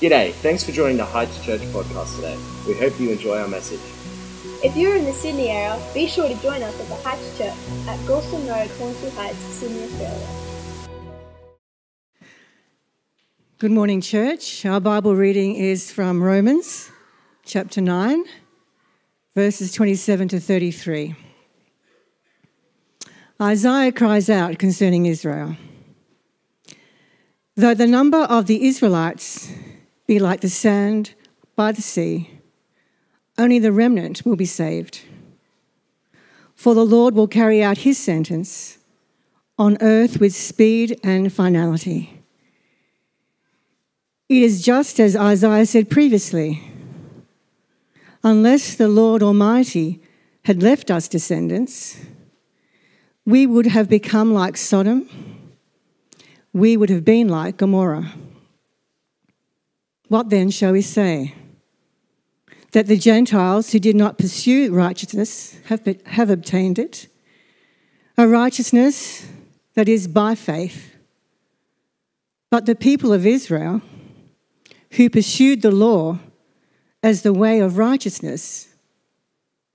G'day, thanks for joining the Heights Church podcast today. We hope you enjoy our message. If you're in the Sydney area, be sure to join us at the Heights Church at Galston Road, Hornsby Heights, Sydney, Australia. Good morning, church. Our Bible reading is from Romans chapter 9, verses 27 to 33. Isaiah cries out concerning Israel. Though the number of the Israelites be like the sand by the sea, only the remnant will be saved. For the Lord will carry out his sentence on earth with speed and finality. It is just as Isaiah said previously unless the Lord Almighty had left us descendants, we would have become like Sodom, we would have been like Gomorrah. What then shall we say? That the Gentiles who did not pursue righteousness have, have obtained it, a righteousness that is by faith. But the people of Israel, who pursued the law as the way of righteousness,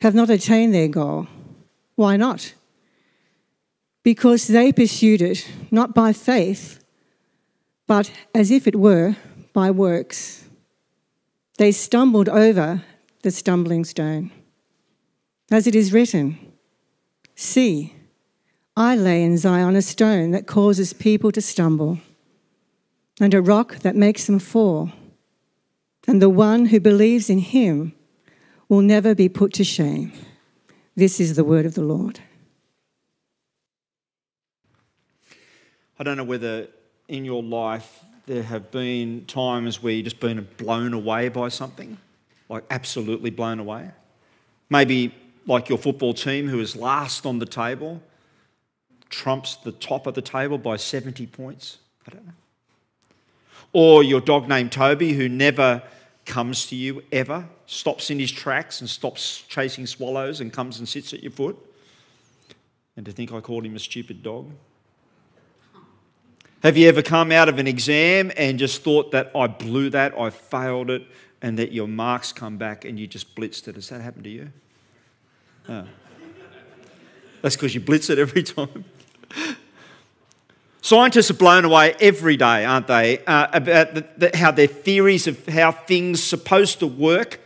have not attained their goal. Why not? Because they pursued it not by faith, but as if it were by works. They stumbled over the stumbling stone. As it is written, See, I lay in Zion a stone that causes people to stumble, and a rock that makes them fall. And the one who believes in him will never be put to shame. This is the word of the Lord. I don't know whether in your life there have been times where you've just been blown away by something, like absolutely blown away. Maybe like your football team who is last on the table, trumps the top of the table by 70 points. I don't know. Or your dog named Toby who never comes to you ever, stops in his tracks and stops chasing swallows and comes and sits at your foot. And to think I called him a stupid dog. Have you ever come out of an exam and just thought that I blew that, I failed it, and that your marks come back and you just blitzed it? Has that happened to you? Oh. That's because you blitz it every time. Scientists are blown away every day, aren't they, uh, about the, the, how their theories of how things supposed to work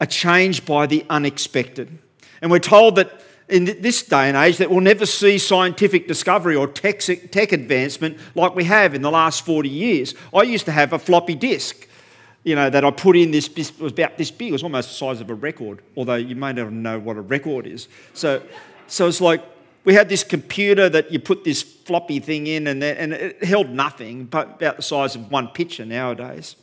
are changed by the unexpected. And we're told that in this day and age that we'll never see scientific discovery or tech, tech advancement like we have in the last 40 years. I used to have a floppy disk, you know, that I put in this, it was about this big, it was almost the size of a record, although you may not know what a record is. So, so it's like we had this computer that you put this floppy thing in and, and it held nothing, but about the size of one picture nowadays.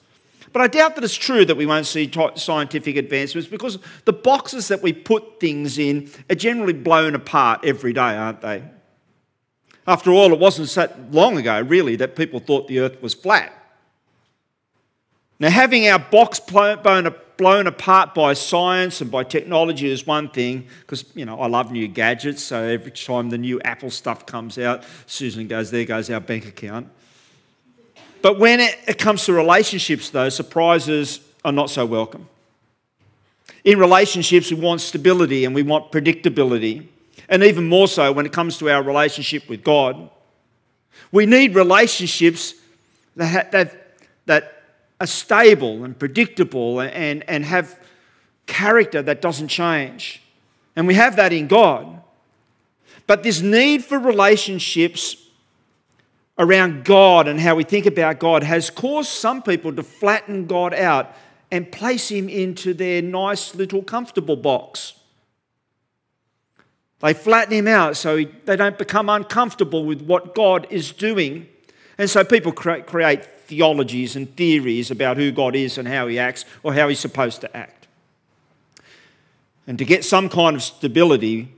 But I doubt that it's true that we won't see scientific advancements because the boxes that we put things in are generally blown apart every day, aren't they? After all, it wasn't so long ago, really, that people thought the earth was flat. Now, having our box blown, apart by science and by technology is one thing, because, you know, I love new gadgets, so every time the new Apple stuff comes out, Susan goes, there goes our bank account. But when it comes to relationships, though, surprises are not so welcome. In relationships, we want stability and we want predictability. And even more so when it comes to our relationship with God. We need relationships that, that, that are stable and predictable and, and have character that doesn't change. And we have that in God. But this need for relationships around God and how we think about God has caused some people to flatten God out and place him into their nice little comfortable box. They flatten him out so he, they don't become uncomfortable with what God is doing. And so people create, create theologies and theories about who God is and how he acts or how he's supposed to act. And to get some kind of stability,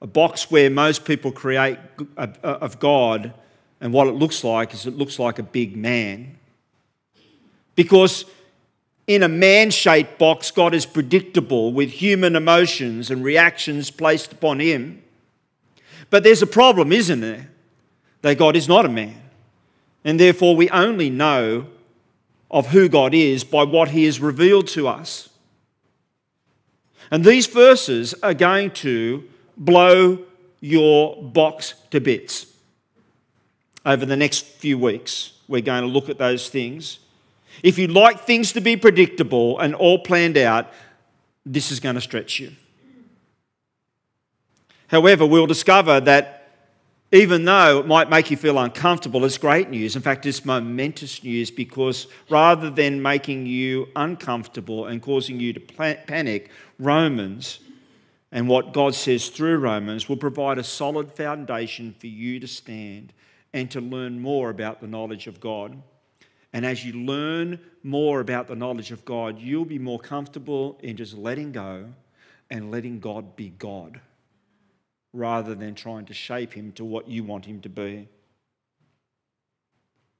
a box where most people create of God and what it looks like is it looks like a big man. Because in a man shaped box, God is predictable with human emotions and reactions placed upon him. But there's a problem, isn't there? That God is not a man. And therefore, we only know of who God is by what He has revealed to us. And these verses are going to blow your box to bits. Over the next few weeks, we're going to look at those things. If you like things to be predictable and all planned out, this is going to stretch you. However, we'll discover that even though it might make you feel uncomfortable, it's great news. In fact, it's momentous news because rather than making you uncomfortable and causing you to panic, Romans and what God says through Romans will provide a solid foundation for you to stand and to learn more about the knowledge of God. And as you learn more about the knowledge of God, you'll be more comfortable in just letting go and letting God be God rather than trying to shape him to what you want him to be.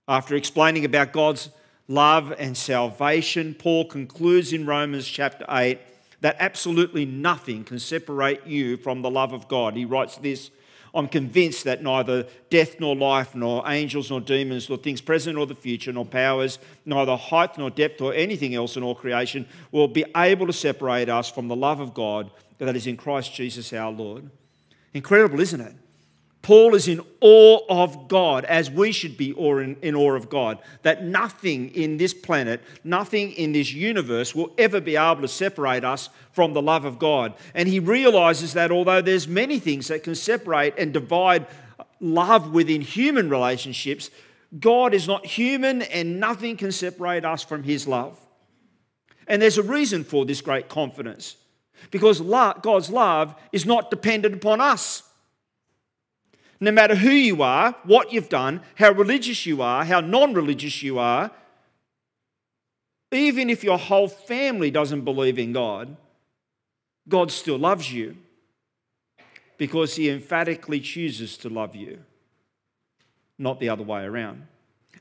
After explaining about God's love and salvation, Paul concludes in Romans chapter 8 that absolutely nothing can separate you from the love of God. He writes this I'm convinced that neither death nor life, nor angels nor demons, nor things present or the future, nor powers, neither height nor depth or anything else in all creation will be able to separate us from the love of God that is in Christ Jesus our Lord. Incredible, isn't it? Paul is in awe of God, as we should be in, awe of God, that nothing in this planet, nothing in this universe will ever be able to separate us from the love of God. And he realizes that although there's many things that can separate and divide love within human relationships, God is not human and nothing can separate us from his love. And there's a reason for this great confidence because God's love is not dependent upon us. No matter who you are, what you've done, how religious you are, how non religious you are, even if your whole family doesn't believe in God, God still loves you because He emphatically chooses to love you, not the other way around.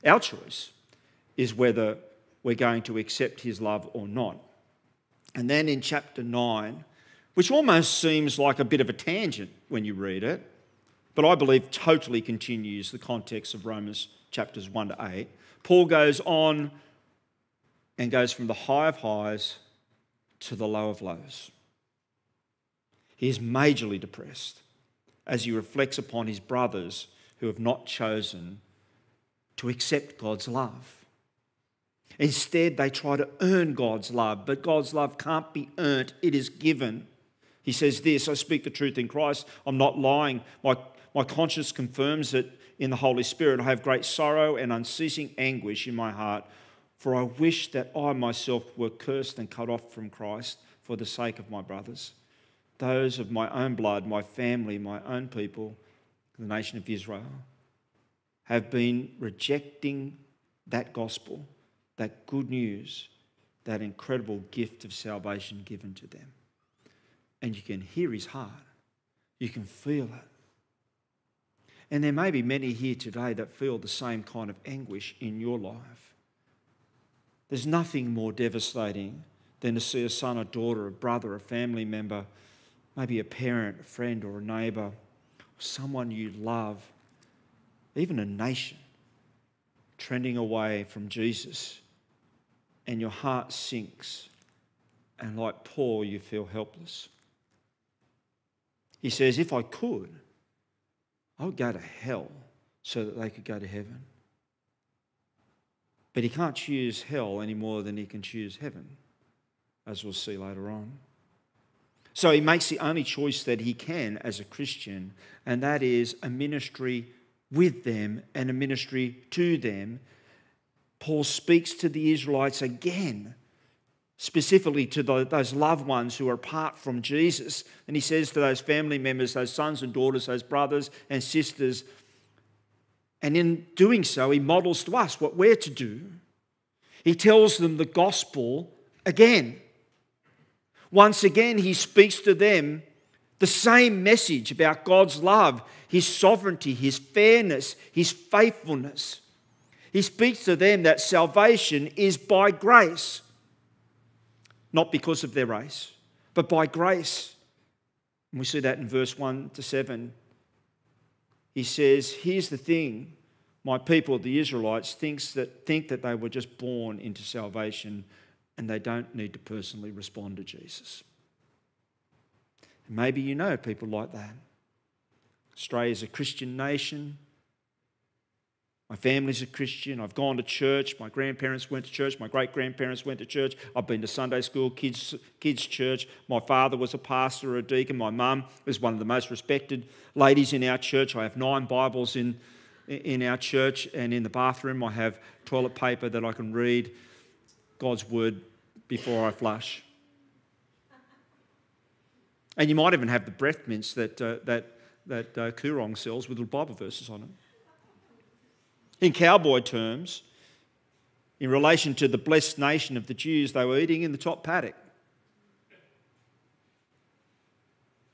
Our choice is whether we're going to accept His love or not. And then in chapter 9, which almost seems like a bit of a tangent when you read it, but I believe totally continues the context of Romans chapters 1 to 8. Paul goes on and goes from the high of highs to the low of lows. He is majorly depressed as he reflects upon his brothers who have not chosen to accept God's love. Instead, they try to earn God's love, but God's love can't be earned, it is given. He says this I speak the truth in Christ, I'm not lying. My my conscience confirms it in the Holy Spirit. I have great sorrow and unceasing anguish in my heart, for I wish that I myself were cursed and cut off from Christ for the sake of my brothers, those of my own blood, my family, my own people, the nation of Israel, have been rejecting that gospel, that good news, that incredible gift of salvation given to them. And you can hear his heart, you can feel it. And there may be many here today that feel the same kind of anguish in your life. There's nothing more devastating than to see a son, a daughter, a brother, a family member, maybe a parent, a friend, or a neighbour, someone you love, even a nation, trending away from Jesus, and your heart sinks, and like Paul, you feel helpless. He says, If I could, I would go to hell so that they could go to heaven. But he can't choose hell any more than he can choose heaven, as we'll see later on. So he makes the only choice that he can as a Christian, and that is a ministry with them and a ministry to them. Paul speaks to the Israelites again specifically to those loved ones who are apart from Jesus. And he says to those family members, those sons and daughters, those brothers and sisters, and in doing so, he models to us what we're to do. He tells them the gospel again. Once again, he speaks to them the same message about God's love, his sovereignty, his fairness, his faithfulness. He speaks to them that salvation is by grace not because of their race, but by grace. And we see that in verse 1 to 7. He says, Here's the thing my people, the Israelites, thinks that, think that they were just born into salvation and they don't need to personally respond to Jesus. maybe you know people like that. Australia is a Christian nation. My family's a Christian. I've gone to church. My grandparents went to church. My great grandparents went to church. I've been to Sunday school, kids, kids' church. My father was a pastor, a deacon. My mum was one of the most respected ladies in our church. I have nine Bibles in, in our church, and in the bathroom, I have toilet paper that I can read God's word before I flush. And you might even have the breath mints that, uh, that, that uh, Koorong sells with little Bible verses on it. In cowboy terms, in relation to the blessed nation of the Jews, they were eating in the top paddock.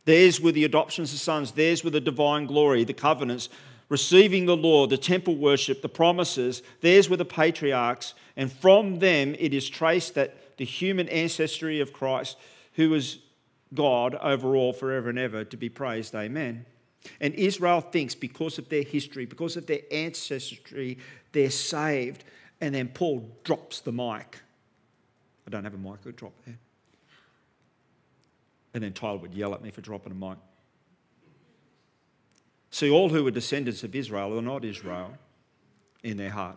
Theirs were the adoptions of sons, theirs were the divine glory, the covenants, receiving the law, the temple worship, the promises, theirs were the patriarchs, and from them it is traced that the human ancestry of Christ, who was God over all, forever and ever, to be praised. Amen. And Israel thinks because of their history, because of their ancestry, they're saved. And then Paul drops the mic. I don't have a mic, I drop there. And then Tyler would yell at me for dropping a mic. See, all who are descendants of Israel are not Israel in their heart.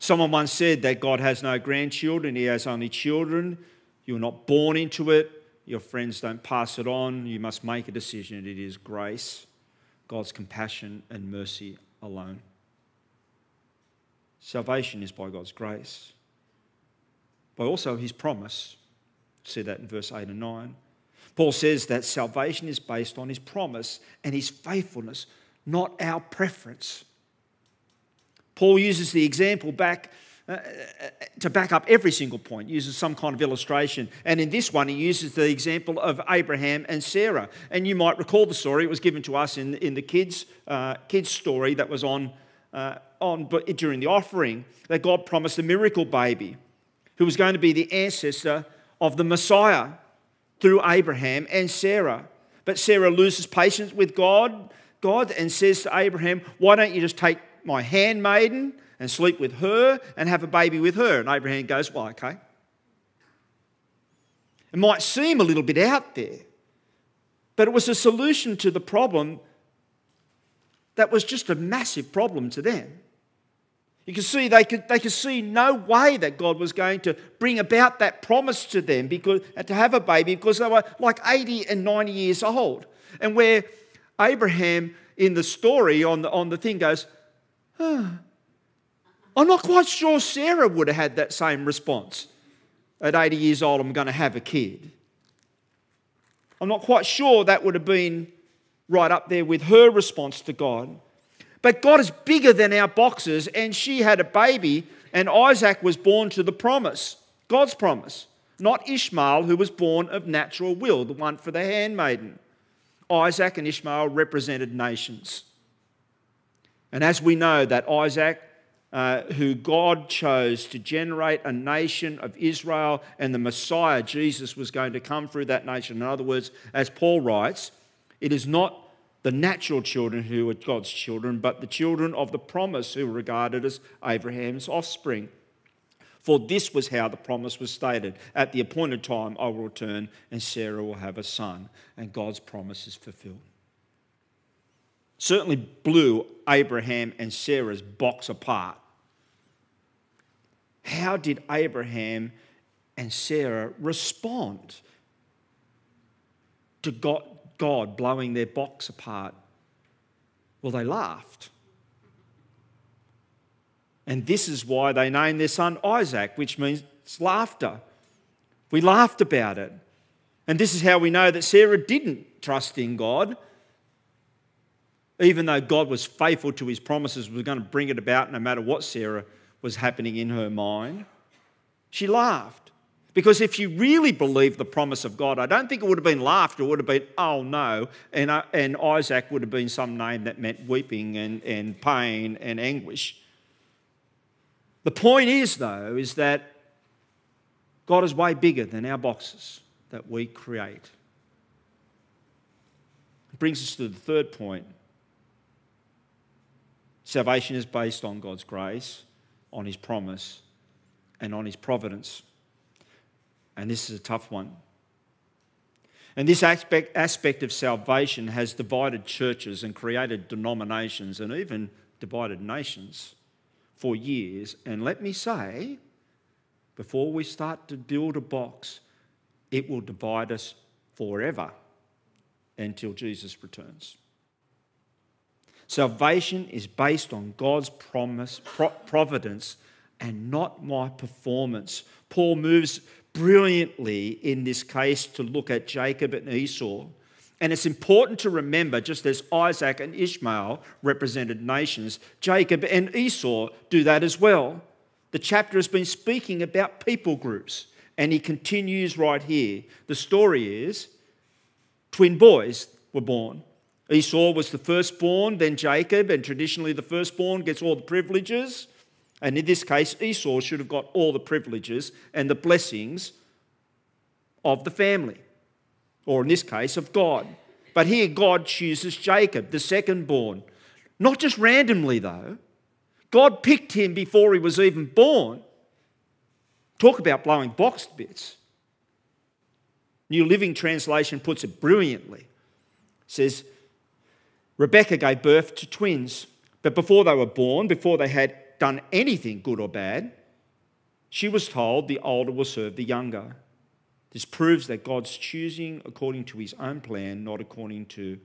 Someone once said that God has no grandchildren, He has only children. You're not born into it. Your friends don't pass it on. You must make a decision. It is grace, God's compassion and mercy alone. Salvation is by God's grace, by also His promise. See that in verse 8 and 9. Paul says that salvation is based on his promise and his faithfulness, not our preference. Paul uses the example back uh, to back up every single point, uses some kind of illustration. And in this one, he uses the example of Abraham and Sarah. And you might recall the story, it was given to us in, in the kids, uh, kids' story that was on, uh, on during the offering, that God promised a miracle baby who was going to be the ancestor of the Messiah through Abraham and Sarah. But Sarah loses patience with God, God and says to Abraham, Why don't you just take my handmaiden and sleep with her and have a baby with her? And Abraham goes, Well, okay. It might seem a little bit out there, but it was a solution to the problem that was just a massive problem to them. You can see they could, they could see no way that God was going to bring about that promise to them because, uh, to have a baby because they were like 80 and 90 years old. And where Abraham in the story on the, on the thing goes, oh, I'm not quite sure Sarah would have had that same response. At 80 years old, I'm going to have a kid. I'm not quite sure that would have been right up there with her response to God. But God is bigger than our boxes, and she had a baby, and Isaac was born to the promise, God's promise, not Ishmael, who was born of natural will, the one for the handmaiden. Isaac and Ishmael represented nations. And as we know, that Isaac, uh, who God chose to generate a nation of Israel, and the Messiah, Jesus, was going to come through that nation. In other words, as Paul writes, it is not the natural children who are God's children, but the children of the promise who were regarded as Abraham's offspring. For this was how the promise was stated At the appointed time, I will return, and Sarah will have a son. And God's promise is fulfilled. Certainly blew Abraham and Sarah's box apart. How did Abraham and Sarah respond to God, blowing their box apart? Well, they laughed. And this is why they named their son Isaac, which means laughter. We laughed about it. And this is how we know that Sarah didn't trust in God. Even though God was faithful to his promises, was going to bring it about no matter what Sarah was happening in her mind. She laughed. Because if you really believed the promise of God, I don't think it would have been laughter, it would have been, oh no. And, uh, and Isaac would have been some name that meant weeping and, and pain and anguish. The point is, though, is that God is way bigger than our boxes that we create. It brings us to the third point. Salvation is based on God's grace, on His promise, and on His providence. And this is a tough one. And this aspect, aspect of salvation has divided churches and created denominations and even divided nations for years. And let me say, before we start to build a box, it will divide us forever until Jesus returns. Salvation is based on God's promise, providence, and not my performance. Paul moves brilliantly in this case to look at Jacob and Esau. And it's important to remember, just as Isaac and Ishmael represented nations, Jacob and Esau do that as well. The chapter has been speaking about people groups, and he continues right here. The story is twin boys were born. Esau was the firstborn, then Jacob, and traditionally the firstborn gets all the privileges. And in this case, Esau should have got all the privileges and the blessings of the family, or in this case, of God. But here, God chooses Jacob, the secondborn. Not just randomly, though. God picked him before he was even born. Talk about blowing boxed bits. New Living Translation puts it brilliantly. It says, Rebecca gave birth to twins, but before they were born, before they had done anything good or bad, she was told the older will serve the younger. This proves that God's choosing according to his own plan, not according to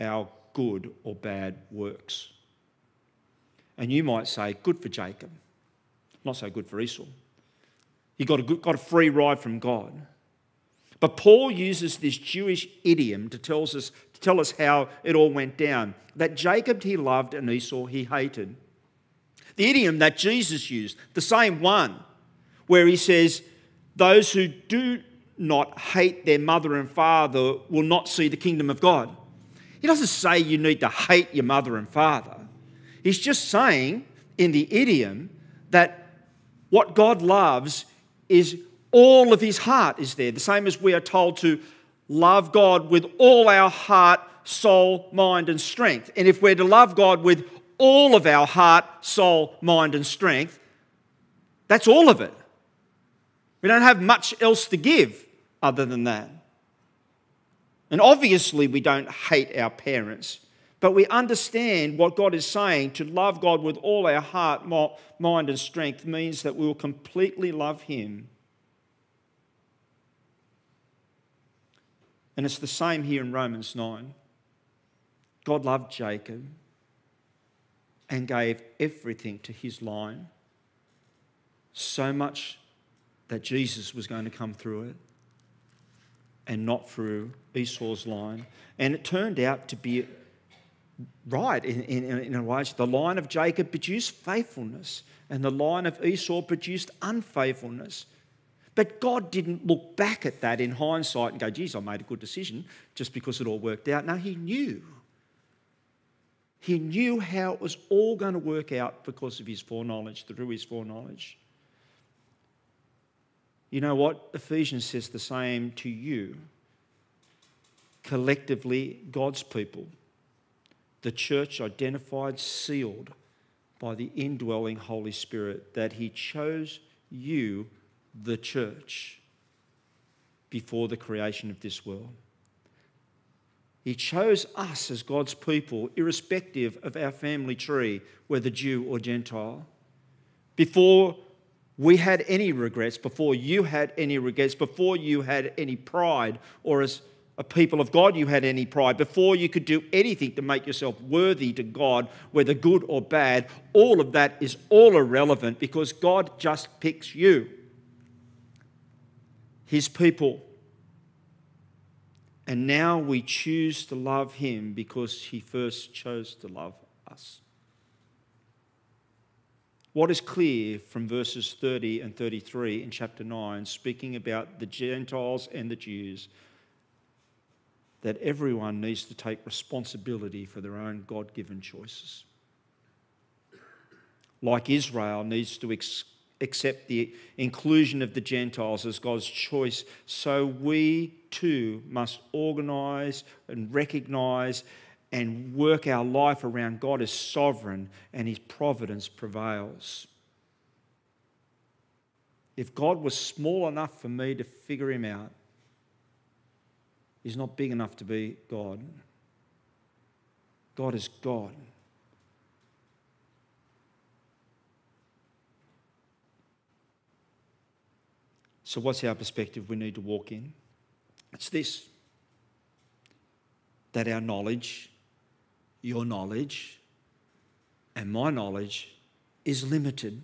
our good or bad works. And you might say, good for Jacob, not so good for Esau. He got a, good, got a free ride from God. But Paul uses this Jewish idiom to, tells us, to tell us how it all went down that Jacob he loved and Esau he hated. The idiom that Jesus used, the same one, where he says, Those who do not hate their mother and father will not see the kingdom of God. He doesn't say you need to hate your mother and father. He's just saying in the idiom that what God loves is all of his heart is there. The same as we are told to love God with all our heart, soul, mind, and strength. And if we're to love God with all of our heart, soul, mind, and strength, that's all of it. We don't have much else to give other than that. And obviously, we don't hate our parents, but we understand what God is saying. To love God with all our heart, mind, and strength means that we will completely love Him. And it's the same here in Romans 9. God loved Jacob and gave everything to his line, so much that Jesus was going to come through it and not through Esau's line. And it turned out to be right in, in, in a way. The line of Jacob produced faithfulness, and the line of Esau produced unfaithfulness. But God didn't look back at that in hindsight and go, geez, I made a good decision just because it all worked out. No, He knew. He knew how it was all going to work out because of his foreknowledge, through his foreknowledge. You know what? Ephesians says the same to you. Collectively, God's people, the church identified, sealed by the indwelling Holy Spirit, that He chose you, the church, before the creation of this world. He chose us as God's people, irrespective of our family tree, whether Jew or Gentile. Before we had any regrets, before you had any regrets, before you had any pride, or as a people of God, you had any pride, before you could do anything to make yourself worthy to God, whether good or bad, all of that is all irrelevant because God just picks you, His people. And now we choose to love him because he first chose to love us. What is clear from verses 30 and 33 in chapter 9, speaking about the Gentiles and the Jews, that everyone needs to take responsibility for their own God given choices. Like Israel needs to accept the inclusion of the Gentiles as God's choice, so we too must organise and recognise and work our life around God as sovereign and His providence prevails. If God was small enough for me to figure Him out, He's not big enough to be God. God is God. So, what's our perspective we need to walk in? It's this that our knowledge, your knowledge, and my knowledge is limited.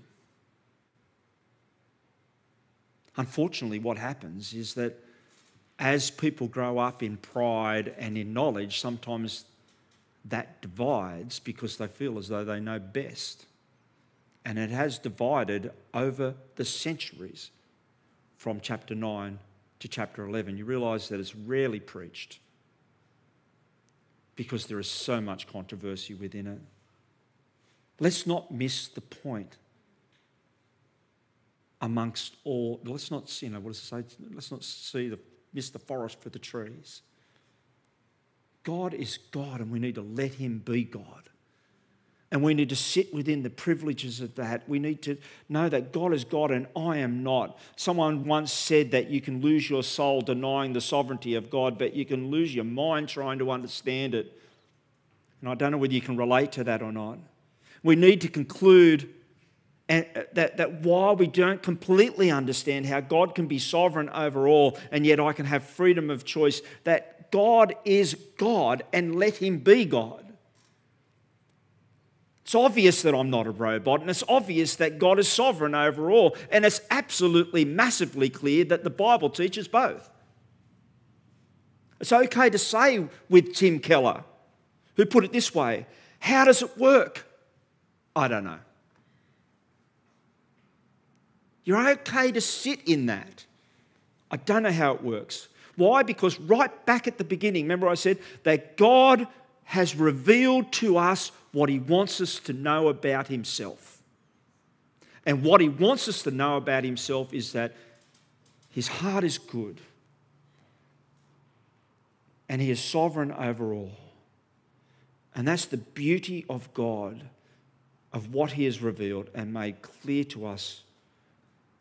Unfortunately, what happens is that as people grow up in pride and in knowledge, sometimes that divides because they feel as though they know best. And it has divided over the centuries from chapter 9 to chapter 11. You realize that it's rarely preached because there is so much controversy within it. Let's not miss the point amongst all. Let's not, you know, what does it say? Let's not see the, miss the forest for the trees. God is God, and we need to let Him be God. And we need to sit within the privileges of that. We need to know that God is God and I am not. Someone once said that you can lose your soul denying the sovereignty of God, but you can lose your mind trying to understand it. And I don't know whether you can relate to that or not. We need to conclude uh, that, that while we don't completely understand how God can be sovereign over all, and yet I can have freedom of choice, that God is God and let Him be God. It's obvious that I'm not a robot, and it's obvious that God is sovereign over all. And it's absolutely massively clear that the Bible teaches both. It's okay to say with Tim Keller, who put it this way How does it work? I don't know. You're okay to sit in that. I don't know how it works. Why? Because right back at the beginning, remember I said that God has revealed to us what he wants us to know about himself. And what he wants us to know about himself is that his heart is good and he is sovereign over all. And that's the beauty of God, of what he has revealed and made clear to us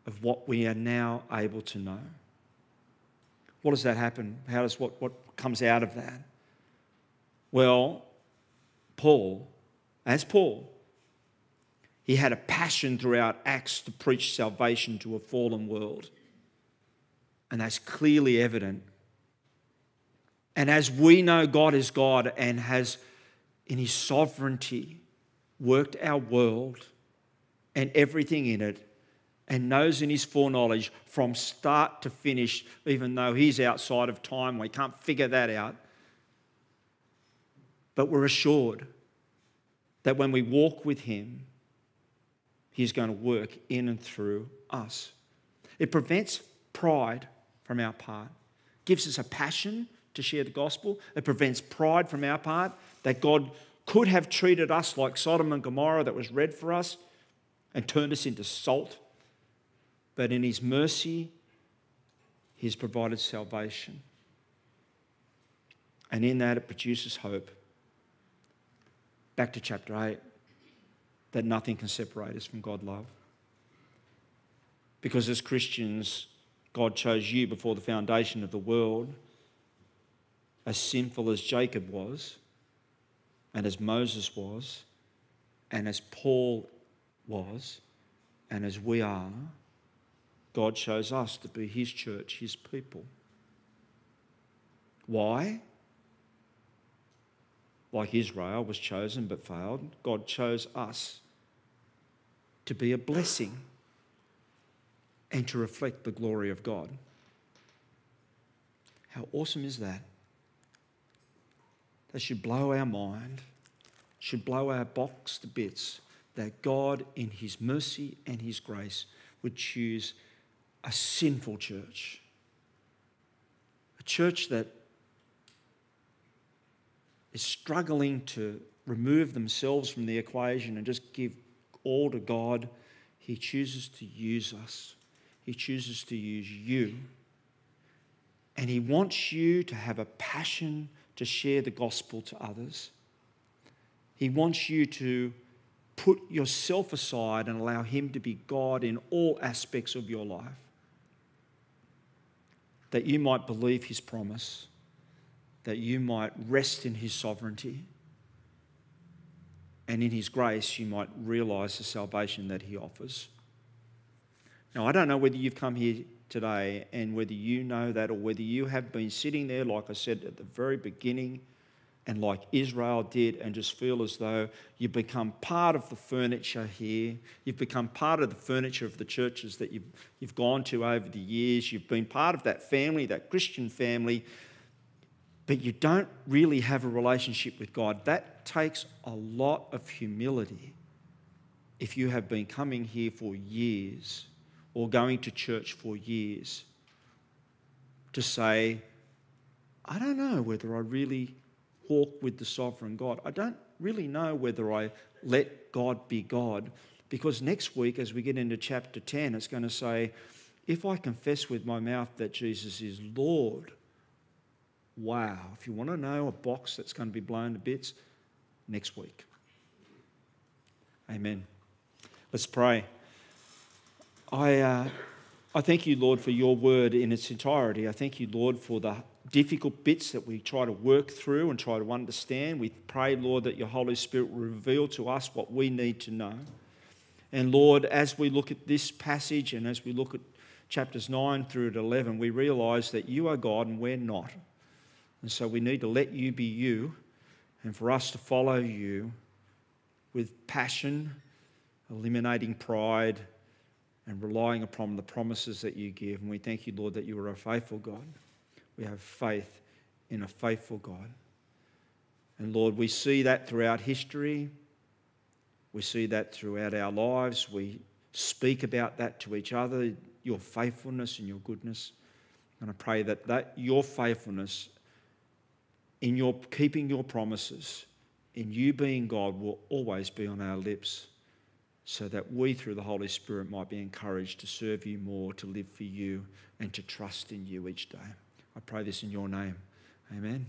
of what we are now able to know. What does that happen? How does what, what comes out of that? Well, Paul, as Paul, he had a passion throughout Acts to preach salvation to a fallen world. And that's clearly evident. And as we know God is God and has, in his sovereignty, worked our world and everything in it, and knows in his foreknowledge from start to finish, even though he's outside of time, we can't figure that out but we're assured that when we walk with Him, He's going to work in and through us. It prevents pride from our part, gives us a passion to share the gospel. It prevents pride from our part that God could have treated us like Sodom and Gomorrah that was read for us and turned us into salt. But in His mercy, He's provided salvation. And in that, it produces hope back to chapter 8, that nothing can separate us from God's love. Because as Christians, God chose you before the foundation of the world, as sinful as Jacob was, and as Moses was, and as Paul was, and as we are, God chose us to be His church, His people. Why? Like Israel was chosen but failed, God chose us to be a blessing and to reflect the glory of God. How awesome is that? That should blow our mind, should blow our box to bits that God, in His mercy and His grace, would choose a sinful church. A church that is struggling to remove themselves from the equation and just give all to God, He chooses to use us. He chooses to use you. And He wants you to have a passion to share the gospel to others. He wants you to put yourself aside and allow Him to be God in all aspects of your life. That you might believe His promise, that you might rest in His sovereignty, and in His grace, you might realize the salvation that He offers. Now, I don't know whether you've come here today and whether you know that or whether you have been sitting there, like I said at the very beginning, and like Israel did, and just feel as though you've become part of the furniture here. You've become part of the furniture of the churches that you've, you've gone to over the years. You've been part of that family, that Christian family, but you don't really have a relationship with God. That takes a lot of humility if you have been coming here for years or going to church for years to say, I don't know whether I really walk with the sovereign God. I don't really know whether I let God be God. Because next week, as we get into chapter 10, it's going to say, if I confess with my mouth that Jesus is Lord, wow. If you want to know a box that's going to be blown to bits, next week. Amen. Let's pray. I, uh, I thank you, Lord, for your word in its entirety. I thank you, Lord, for the difficult bits that we try to work through and try to understand. We pray, Lord, that your Holy Spirit will reveal to us what we need to know. And Lord, as we look at this passage and as we look at chapters 9 through to 11, we realize that you are God and we're not. And so we need to let you be you and for us to follow you with passion, eliminating pride and relying upon the promises that you give. And we thank you, Lord, that you are a faithful God. We have faith in a faithful God. And Lord, we see that throughout history. We see that throughout our lives. We speak about that to each other, your faithfulness and your goodness. And I pray that, that your faithfulness in your keeping your promises, in you being God, will always be on our lips so that we, through the Holy Spirit, might be encouraged to serve you more, to live for you, and to trust in you each day. I pray this in your name. Amen.